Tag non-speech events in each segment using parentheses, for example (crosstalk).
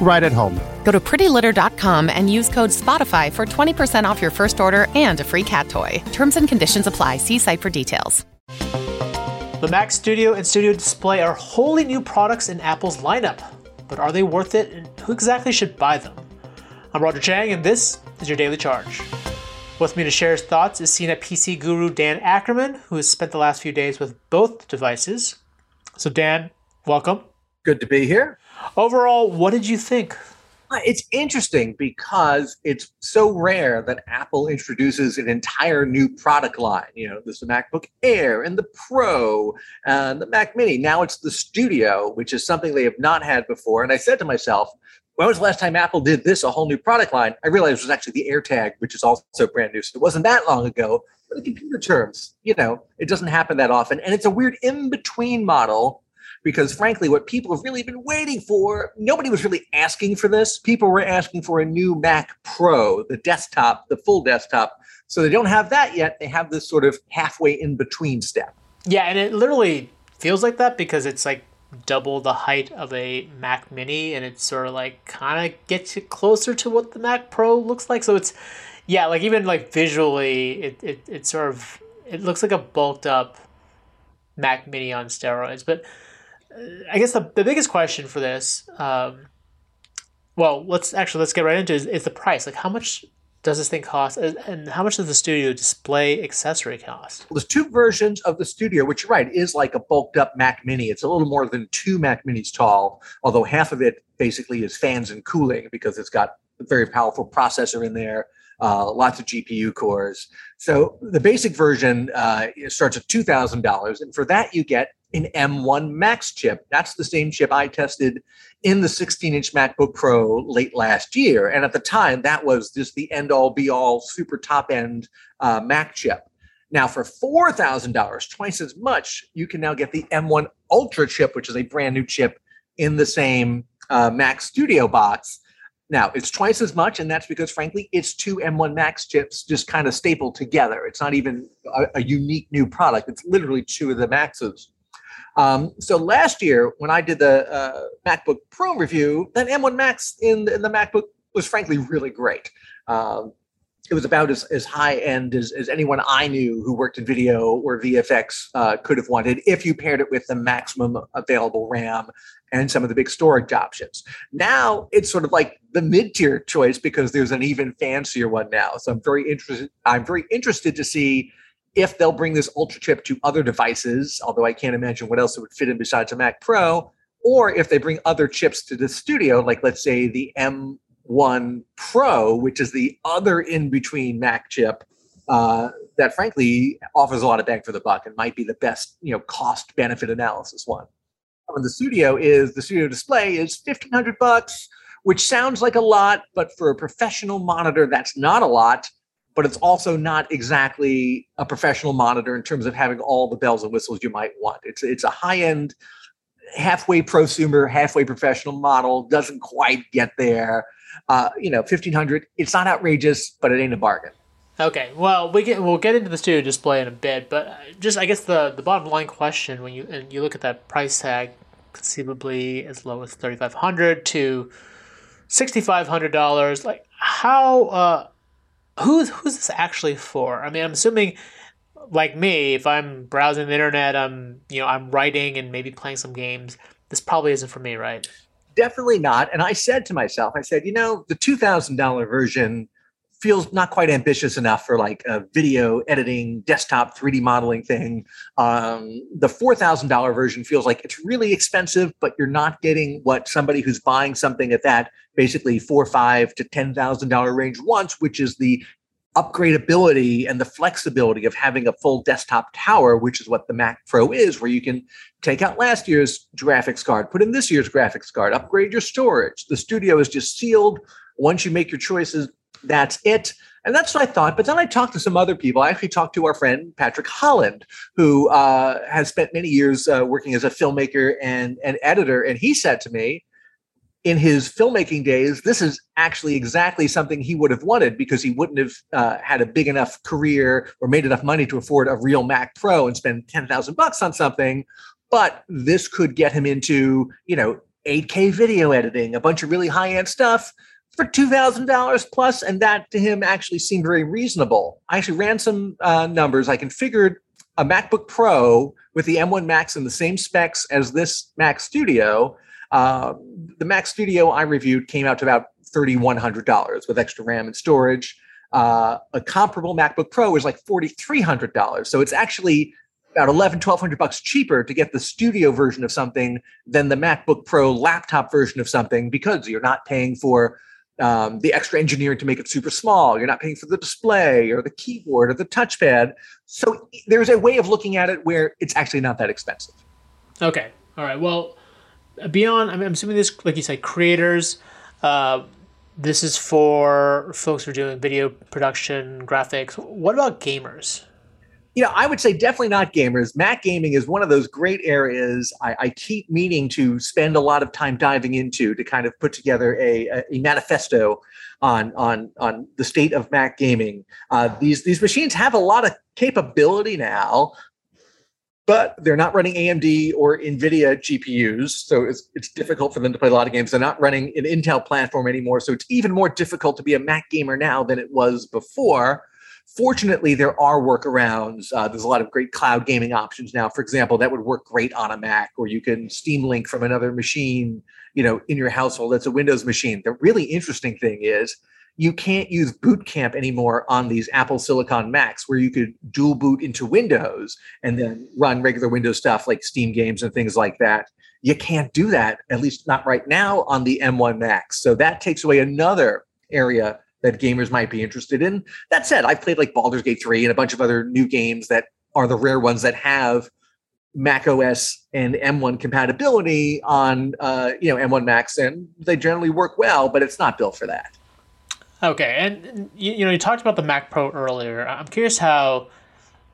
right at home. Go to prettylitter.com and use code SPOTIFY for 20% off your first order and a free cat toy. Terms and conditions apply. See site for details. The Mac Studio and Studio Display are wholly new products in Apple's lineup. But are they worth it and who exactly should buy them? I'm Roger Cheng and this is your Daily Charge. With me to share his thoughts is CNET PC guru Dan Ackerman, who has spent the last few days with both devices. So, Dan, welcome. Good to be here. Overall, what did you think? Uh, It's interesting because it's so rare that Apple introduces an entire new product line. You know, there's the MacBook Air and the Pro and the Mac Mini. Now it's the Studio, which is something they have not had before. And I said to myself, when was the last time Apple did this, a whole new product line? I realized it was actually the AirTag, which is also brand new. So it wasn't that long ago. But in computer terms, you know, it doesn't happen that often. And it's a weird in between model because frankly, what people have really been waiting for, nobody was really asking for this. People were asking for a new Mac Pro, the desktop, the full desktop. So they don't have that yet. They have this sort of halfway in between step. Yeah, and it literally feels like that because it's like double the height of a Mac Mini, and it's sort of like kind of gets you closer to what the Mac Pro looks like. So it's, yeah, like even like visually, it, it, it sort of it looks like a bulked up Mac Mini on steroids. But I guess the, the biggest question for this, um, well, let's actually let's get right into it, is, is the price. Like, how much does this thing cost, and and how much does the Studio Display accessory cost? Well, there's two versions of the Studio, which you're right is like a bulked up Mac Mini. It's a little more than two Mac Minis tall, although half of it basically is fans and cooling because it's got a very powerful processor in there, uh, lots of GPU cores. So the basic version uh, starts at two thousand dollars, and for that you get an M1 Max chip. That's the same chip I tested in the 16-inch MacBook Pro late last year, and at the time that was just the end-all, be-all, super top-end uh, Mac chip. Now, for four thousand dollars, twice as much, you can now get the M1 Ultra chip, which is a brand new chip in the same uh, Mac Studio box. Now, it's twice as much, and that's because, frankly, it's two M1 Max chips just kind of stapled together. It's not even a, a unique new product. It's literally two of the Maxes. Um, so last year, when I did the uh, MacBook Pro review, that M1 Max in, in the MacBook was frankly really great. Um, it was about as, as high end as, as anyone I knew who worked in video or VFX uh, could have wanted if you paired it with the maximum available RAM and some of the big storage options. Now it's sort of like the mid-tier choice because there's an even fancier one now. So I'm very interested. I'm very interested to see if they'll bring this ultra chip to other devices, although I can't imagine what else it would fit in besides a Mac Pro, or if they bring other chips to the studio, like let's say the M1 Pro, which is the other in between Mac chip. Uh, that frankly offers a lot of bang for the buck and might be the best, you know, cost benefit analysis one. And the studio is the studio display is fifteen hundred bucks, which sounds like a lot, but for a professional monitor, that's not a lot but it's also not exactly a professional monitor in terms of having all the bells and whistles you might want. It's it's a high end, halfway prosumer, halfway professional model. Doesn't quite get there. Uh, you know, fifteen hundred. It's not outrageous, but it ain't a bargain. Okay, well, we get we'll get into the studio display in a bit, but uh, just I guess the the bottom line question when you and you look at that price tag, conceivably as low as thirty five hundred to sixty five hundred dollars, like how uh who's who's this actually for? I mean, I'm assuming like me, if I'm browsing the internet, I'm you know I'm writing and maybe playing some games. This probably isn't for me, right? Definitely not. And I said to myself, I said, you know, the two thousand dollar version feels not quite ambitious enough for like a video editing desktop 3d modeling thing um, the $4000 version feels like it's really expensive but you're not getting what somebody who's buying something at that basically four five to ten thousand dollar range wants which is the upgradability and the flexibility of having a full desktop tower which is what the mac pro is where you can take out last year's graphics card put in this year's graphics card upgrade your storage the studio is just sealed once you make your choices that's it. And that's what I thought. But then I talked to some other people. I actually talked to our friend Patrick Holland, who uh, has spent many years uh, working as a filmmaker and an editor. And he said to me, in his filmmaking days, this is actually exactly something he would have wanted because he wouldn't have uh, had a big enough career or made enough money to afford a real Mac Pro and spend ten thousand bucks on something. But this could get him into, you know, 8K video editing, a bunch of really high end stuff for $2,000 plus, and that to him actually seemed very reasonable. I actually ran some uh, numbers. I configured a MacBook Pro with the M1 Max in the same specs as this Mac Studio. Uh, the Mac Studio I reviewed came out to about $3,100 with extra RAM and storage. Uh, a comparable MacBook Pro is like $4,300. So it's actually about 11 1200 bucks cheaper to get the studio version of something than the macbook pro laptop version of something because you're not paying for um, the extra engineering to make it super small. You're not paying for the display or the keyboard or the touchpad. So there's a way of looking at it where it's actually not that expensive. Okay. All right. Well, beyond, I mean, I'm assuming this, like you said, creators. Uh, this is for folks who are doing video production, graphics. What about gamers? you know, I would say definitely not gamers. Mac gaming is one of those great areas I, I, keep meaning to spend a lot of time diving into to kind of put together a, a manifesto on on on the state of Mac gaming. Uh, these these machines have a lot of capability now, but they're not running AMD or NVIDIA GPUs, so it's it's difficult for them to play a lot of games. They're not running an Intel platform anymore, so it's even more difficult to be a Mac gamer now than it was before Fortunately, there are workarounds. Uh, there's a lot of great cloud gaming options now. For example, that would work great on a Mac, or you can Steam Link from another machine, you know, in your household. That's a Windows machine. The really interesting thing is you can't use Boot Camp anymore on these Apple Silicon Macs, where you could dual boot into Windows and then run regular Windows stuff like Steam games and things like that. You can't do that, at least not right now, on the M1 Max. So that takes away another area that gamers might be interested in. That said, I've played like Baldur's Gate 3 and a bunch of other new games that are the rare ones that have Mac OS and M1 compatibility on uh, you know M1 Max, and they generally work well, but it's not built for that. Okay, and you, you know you talked about the Mac Pro earlier. I'm curious how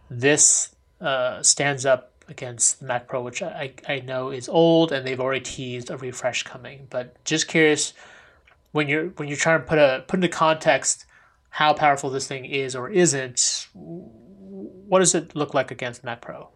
this uh, stands up against the Mac Pro, which I, I know is old and they've already teased a refresh coming. But just curious when you're when you're trying to put a put into context how powerful this thing is or isn't, what does it look like against Mac Pro?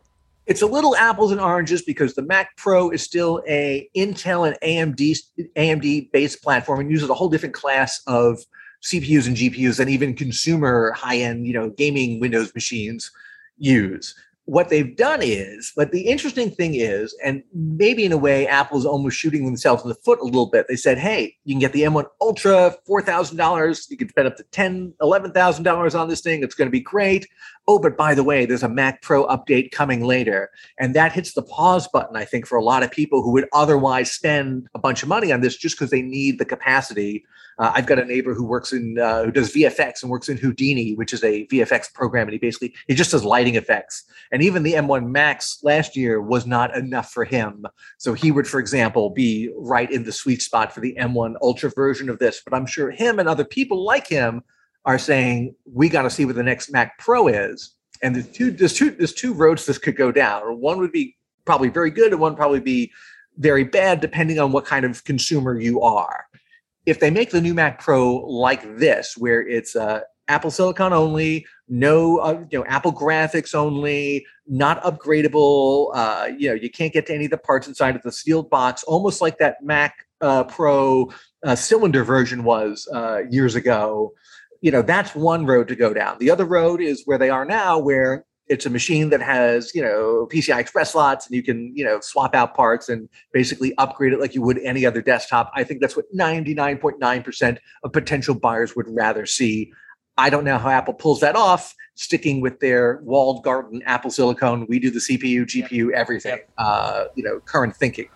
It's a little apples and oranges because the Mac Pro is still a Intel and AMD AMD based platform and uses a whole different class of CPUs and GPUs than even consumer high end you know gaming Windows machines use what they've done is, but the interesting thing is, and maybe in a way, Apple's almost shooting themselves in the foot a little bit. They said, hey, you can get the M1 Ultra, $4,000. You can spend up to $10,000, $11,000 on this thing. It's going to be great. Oh, but by the way, there's a Mac Pro update coming later. And that hits the pause button, I think, for a lot of people who would otherwise spend a bunch of money on this just because they need the capacity uh, I've got a neighbor who works in uh, who does VFX and works in Houdini, which is a VFX program, and he basically he just does lighting effects. And even the M1 Max last year was not enough for him. So he would, for example, be right in the sweet spot for the M1 Ultra version of this. But I'm sure him and other people like him are saying we got to see what the next Mac Pro is. And there's two there's two there's two roads this could go down. One would be probably very good, and one probably be very bad, depending on what kind of consumer you are if they make the new Mac Pro like this, where it's uh, Apple Silicon only, no, uh, you know, Apple graphics only, not upgradable. Uh, you know, you can't get to any of the parts inside of the sealed box, almost like that Mac uh, Pro uh, cylinder version was uh, years ago. You know, that's one road to go down. The other road is where they are now, where it's a machine that has you know PCI Express slots, and you can you know swap out parts and basically upgrade it like you would any other desktop. I think that's what 99.9% of potential buyers would rather see. I don't know how Apple pulls that off, sticking with their walled garden Apple Silicon. We do the CPU, GPU, everything. Yep. Uh, you know, current thinking.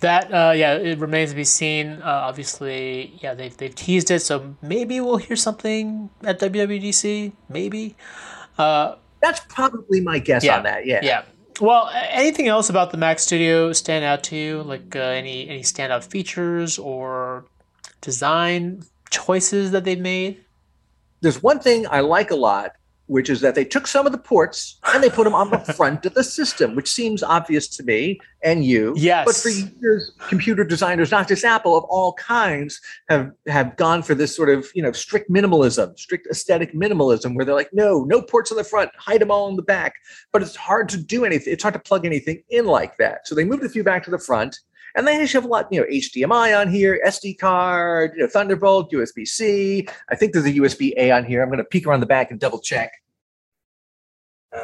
That uh, yeah, it remains to be seen. Uh, obviously, yeah, they've they've teased it, so maybe we'll hear something at WWDC. Maybe. Uh, that's probably my guess yeah. on that. Yeah. Yeah. Well, anything else about the Mac Studio stand out to you? Like uh, any any standout features or design choices that they've made? there's one thing I like a lot, which is that they took some of the ports and they put them on the (laughs) front of the system, which seems obvious to me and you. Yes. But for years, computer designers, not just Apple, of all kinds, have have gone for this sort of you know strict minimalism, strict aesthetic minimalism, where they're like, no, no ports on the front, hide them all in the back. But it's hard to do anything. It's hard to plug anything in like that. So they moved a few back to the front. And they have a lot, you know, HDMI on here, SD card, you know, Thunderbolt, USB C. I think there's a USB A on here. I'm going to peek around the back and double check. Uh,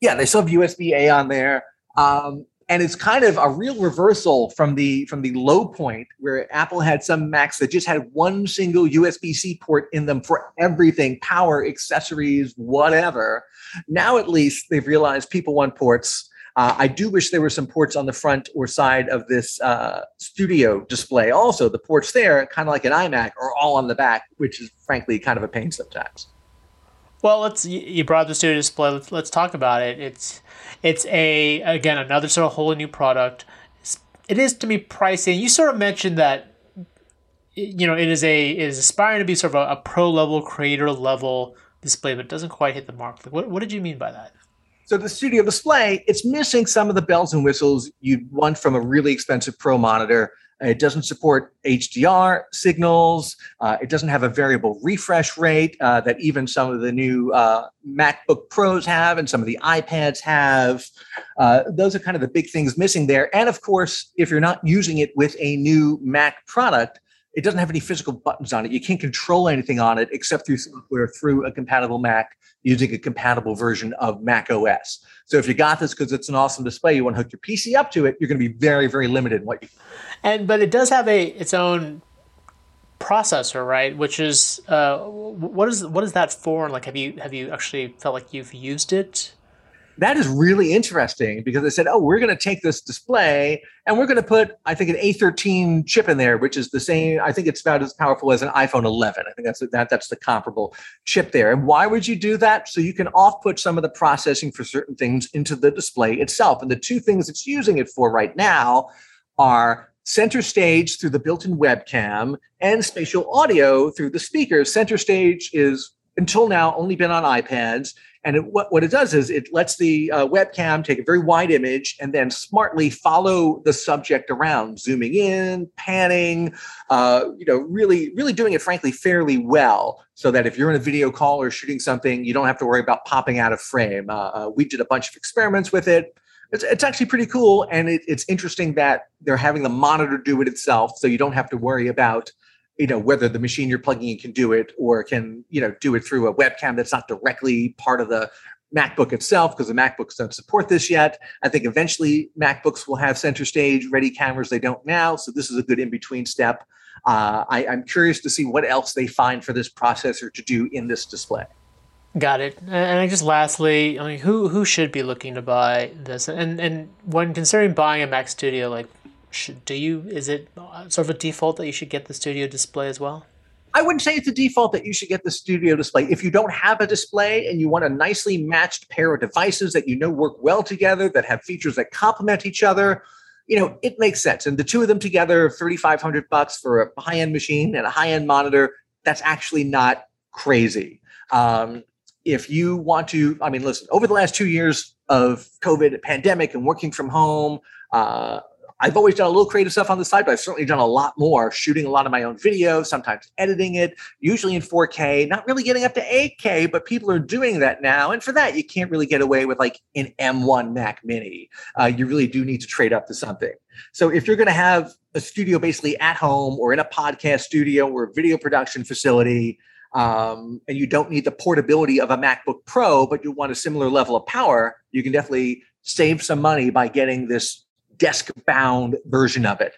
yeah, they still have USB A on there. Um, and it's kind of a real reversal from the from the low point where Apple had some Macs that just had one single USB-C port in them for everything, power, accessories, whatever. Now at least they've realized people want ports uh, I do wish there were some ports on the front or side of this uh, studio display. Also, the ports there, kind of like an iMac, are all on the back, which is frankly kind of a pain sometimes. Well, let's you brought the studio display. Let's let's talk about it. It's it's a again another sort of wholly new product. It is to me pricey. You sort of mentioned that you know it is a it is aspiring to be sort of a, a pro level creator level display, but doesn't quite hit the mark. What what did you mean by that? So the studio display, it's missing some of the bells and whistles you'd want from a really expensive pro monitor. It doesn't support HDR signals. Uh, it doesn't have a variable refresh rate uh, that even some of the new uh, MacBook Pros have and some of the iPads have. Uh, those are kind of the big things missing there. And of course, if you're not using it with a new Mac product, it doesn't have any physical buttons on it. You can't control anything on it except through software through a compatible Mac using a compatible version of Mac OS. So if you got this because it's an awesome display, you want to hook your PC up to it, you're going to be very, very limited in what you. And but it does have a its own processor, right? Which is uh, what is what is that for? Like, have you have you actually felt like you've used it? That is really interesting because they said, oh, we're going to take this display and we're going to put, I think, an A13 chip in there, which is the same. I think it's about as powerful as an iPhone 11. I think that's that that's the comparable chip there. And why would you do that? So you can off put some of the processing for certain things into the display itself. And the two things it's using it for right now are center stage through the built-in webcam and spatial audio through the speakers. Center stage is until now only been on iPads and it, what, what it does is it lets the uh, webcam take a very wide image and then smartly follow the subject around, zooming in, panning, uh, you know, really, really doing it, frankly, fairly well. So that if you're in a video call or shooting something, you don't have to worry about popping out of frame. Uh, uh we did a bunch of experiments with it. It's, it's actually pretty cool. And it, it's interesting that they're having the monitor do it itself. So you don't have to worry about you know whether the machine you're plugging in can do it or can you know do it through a webcam that's not directly part of the MacBook itself because the MacBooks don't support this yet. I think eventually MacBooks will have center stage ready cameras. They don't now, so this is a good in between step. Uh, I, I'm curious to see what else they find for this processor to do in this display. Got it. And I just lastly, I mean, who who should be looking to buy this? And and when considering buying a Mac Studio, like should, do you is it sort of a default that you should get the studio display as well? I wouldn't say it's a default that you should get the studio display. If you don't have a display and you want a nicely matched pair of devices that you know work well together, that have features that complement each other, you know, it makes sense. And the two of them together, 3500 bucks for a high-end machine and a high-end monitor, that's actually not crazy. Um, if you want to, I mean, listen, over the last two years of COVID pandemic and working from home, uh, I've always done a little creative stuff on the side, but I've certainly done a lot more, shooting a lot of my own video, sometimes editing it, usually in 4K, not really getting up to 8K, but people are doing that now. And for that, you can't really get away with like an M1 Mac Mini. Uh, you really do need to trade up to something. So if you're going to have a studio basically at home or in a podcast studio or a video production facility, um, and you don't need the portability of a MacBook Pro, but you want a similar level of power, you can definitely save some money by getting this desk bound version of it.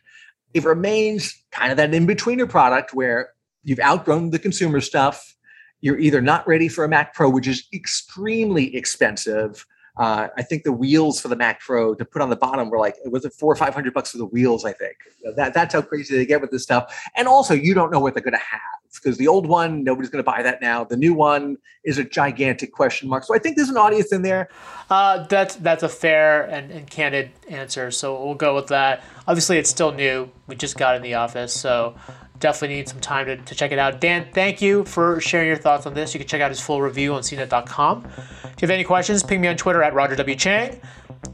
It remains kind of that in betweener product where you've outgrown the consumer stuff. You're either not ready for a Mac Pro, which is extremely expensive, uh, I think the wheels for the Mac Pro to put on the bottom were like, was it four or five hundred bucks for the wheels? I think that that's how crazy they get with this stuff. And also, you don't know what they're going to have because the old one, nobody's going to buy that now. The new one is a gigantic question mark. So I think there's an audience in there. Uh, that's that's a fair and, and candid answer. So we'll go with that. Obviously, it's still new. We just got in the office, so definitely need some time to, to check it out. Dan, thank you for sharing your thoughts on this. You can check out his full review on cnet.com. If you have any questions, ping me on Twitter at Roger W. Cheng.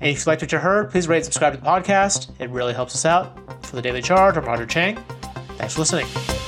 And if you liked what you heard, please rate and subscribe to the podcast. It really helps us out. For the Daily Charge, I'm Roger Cheng. Thanks for listening.